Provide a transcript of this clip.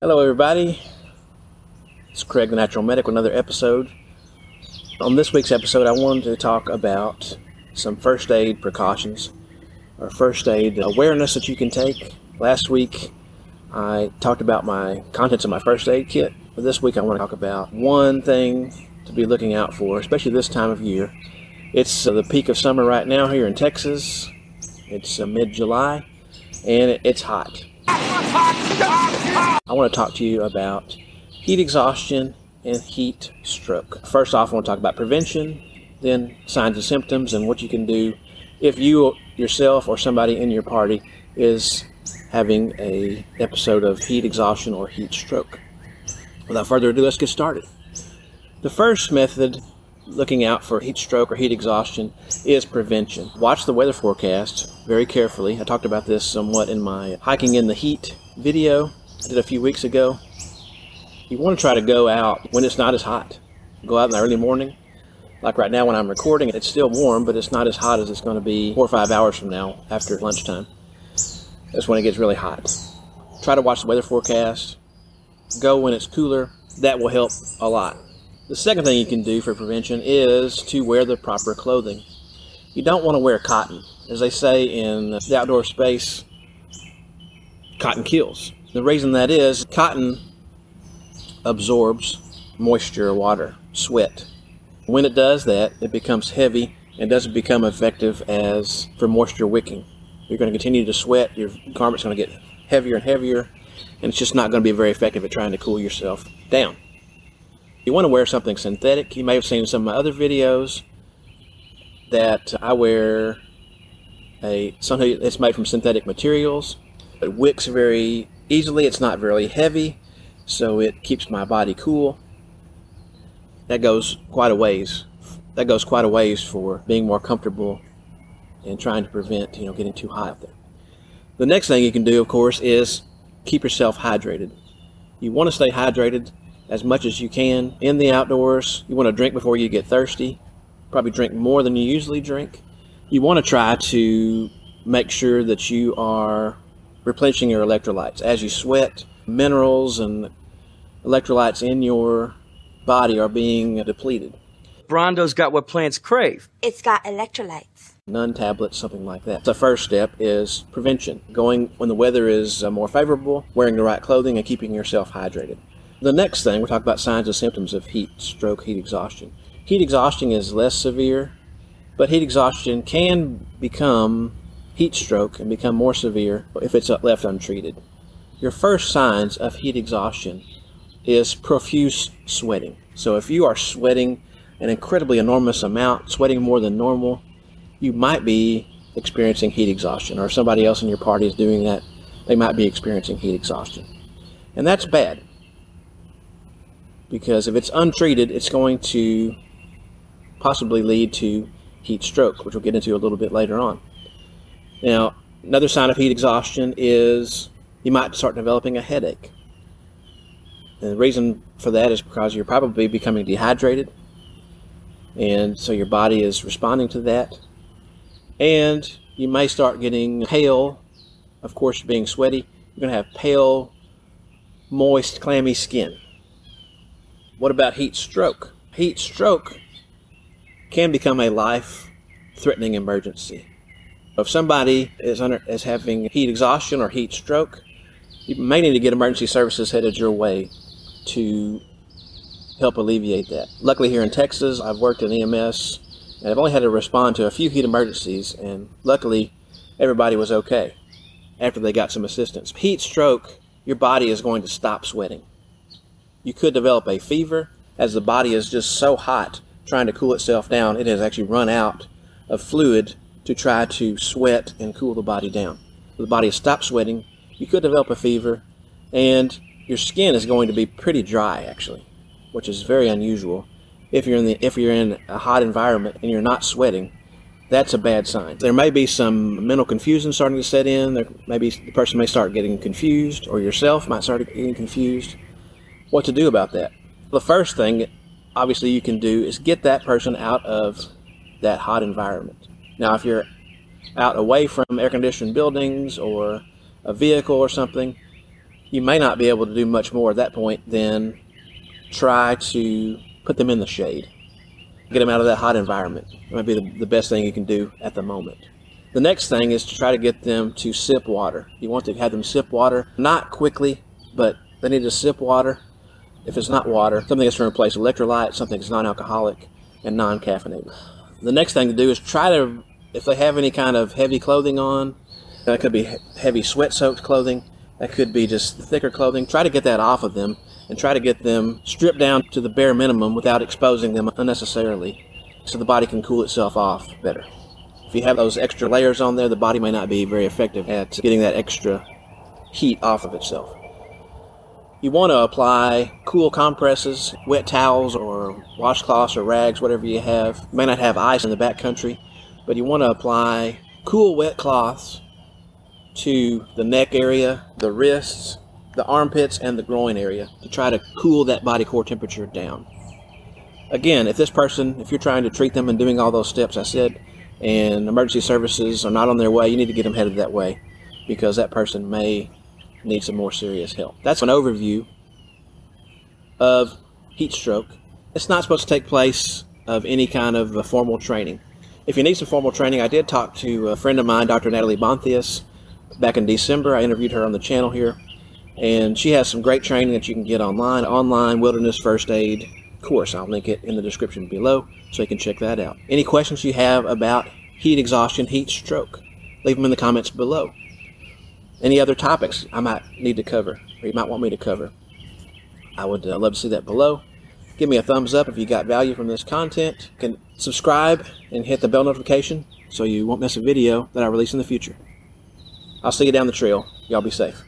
Hello, everybody. It's Craig, the Natural Medic, with another episode. On this week's episode, I wanted to talk about some first aid precautions or first aid awareness that you can take. Last week, I talked about my contents of my first aid kit. But this week, I want to talk about one thing to be looking out for, especially this time of year. It's uh, the peak of summer right now here in Texas. It's uh, mid July, and it's hot. I want to talk to you about heat exhaustion and heat stroke. First off, I want to talk about prevention, then signs and symptoms, and what you can do if you yourself or somebody in your party is having a episode of heat exhaustion or heat stroke. Without further ado, let's get started. The first method looking out for heat stroke or heat exhaustion is prevention. Watch the weather forecast very carefully. I talked about this somewhat in my hiking in the heat video I did a few weeks ago. You want to try to go out when it's not as hot. Go out in the early morning. Like right now when I'm recording, it's still warm, but it's not as hot as it's going to be four or five hours from now after lunchtime. That's when it gets really hot. Try to watch the weather forecast. Go when it's cooler. That will help a lot. The second thing you can do for prevention is to wear the proper clothing. You don't want to wear cotton. As they say in the outdoor space, cotton kills. The reason that is, cotton absorbs moisture, water, sweat. When it does that, it becomes heavy and doesn't become effective as for moisture wicking. You're going to continue to sweat, your garment's going to get heavier and heavier, and it's just not going to be very effective at trying to cool yourself down. You want to wear something synthetic. You may have seen some of my other videos that I wear a something that's made from synthetic materials. It wicks very easily. It's not very heavy, so it keeps my body cool. That goes quite a ways. That goes quite a ways for being more comfortable and trying to prevent you know getting too hot up there. The next thing you can do, of course, is keep yourself hydrated. You want to stay hydrated as much as you can in the outdoors. You want to drink before you get thirsty. Probably drink more than you usually drink. You want to try to make sure that you are replenishing your electrolytes. As you sweat, minerals and electrolytes in your body are being depleted. Brawndo's got what plants crave. It's got electrolytes. Nuun tablets, something like that. The first step is prevention. Going when the weather is uh, more favorable, wearing the right clothing, and keeping yourself hydrated. The next thing, we'll talk about signs and symptoms of heat stroke, heat exhaustion. Heat exhaustion is less severe, but heat exhaustion can become heat stroke and become more severe if it's left untreated. Your first signs of heat exhaustion is profuse sweating. So if you are sweating an incredibly enormous amount, sweating more than normal, you might be experiencing heat exhaustion, or somebody else in your party is doing that, they might be experiencing heat exhaustion. And that's bad because if it's untreated, it's going to possibly lead to heat stroke, which we'll get into a little bit later on. Now, another sign of heat exhaustion is you might start developing a headache. And the reason for that is because you're probably becoming dehydrated, and so your body is responding to that. And you may start getting pale. Of course, you're being sweaty, you're going to have pale, moist, clammy skin. What about heat stroke? Heat stroke can become a life threatening emergency. If somebody is, under, is having heat exhaustion or heat stroke, you may need to get emergency services headed your way to help alleviate that. Luckily, here in Texas, I've worked in EMS and I've only had to respond to a few heat emergencies, and luckily, everybody was okay after they got some assistance. Heat stroke, your body is going to stop sweating. You could develop a fever as the body is just so hot trying to cool itself down, it has actually run out of fluid to try to sweat and cool the body down. The body has stopped sweating. You could develop a fever, and your skin is going to be pretty dry, actually, which is very unusual. If you're in the if you're in a hot environment and you're not sweating, that's a bad sign. There may be some mental confusion starting to set in. There maybe the person may start getting confused, or yourself might start getting confused. What to do about that? The first thing, obviously, you can do is get that person out of that hot environment. Now, if you're out away from air conditioned buildings or a vehicle or something, you may not be able to do much more at that point than try to put them in the shade. Get them out of that hot environment. It might be the, the best thing you can do at the moment. The next thing is to try to get them to sip water. You want to have them sip water, not quickly, but they need to sip water. If it's not water, something that's to replace electrolytes, something that's non alcoholic and non caffeinated. The next thing to do is try to, if they have any kind of heavy clothing on, that could be heavy sweat soaked clothing, that could be just thicker clothing, try to get that off of them and try to get them stripped down to the bare minimum without exposing them unnecessarily so the body can cool itself off better. If you have those extra layers on there, the body may not be very effective at getting that extra heat off of itself. You want to apply cool compresses, wet towels, or washcloths or rags, whatever you have. You may not have ice in the back country, but you want to apply cool, wet cloths to the neck area, the wrists, the armpits, and the groin area to try to cool that body core temperature down. Again, if this person, if you're trying to treat them and doing all those steps I said, and emergency services are not on their way, you need to get them headed that way because that person may need some more serious help. That's an overview of heat stroke. It's not supposed to take place of any kind of formal training. If you need some formal training, I did talk to a friend of mine, Dr. Natalie Bonthius, back in December. I interviewed her on the channel here, and she has some great training that you can get online, online wilderness first aid course. I'll link it in the description below so you can check that out. Any questions you have about heat exhaustion, heat stroke, leave them in the comments below. Any other topics I might need to cover, or you might want me to cover, I would uh, love to see that below. Give me a thumbs up if you got value from this content. You can subscribe and hit the bell notification so you won't miss a video that I release in the future. I'll see you down the trail. Y'all be safe.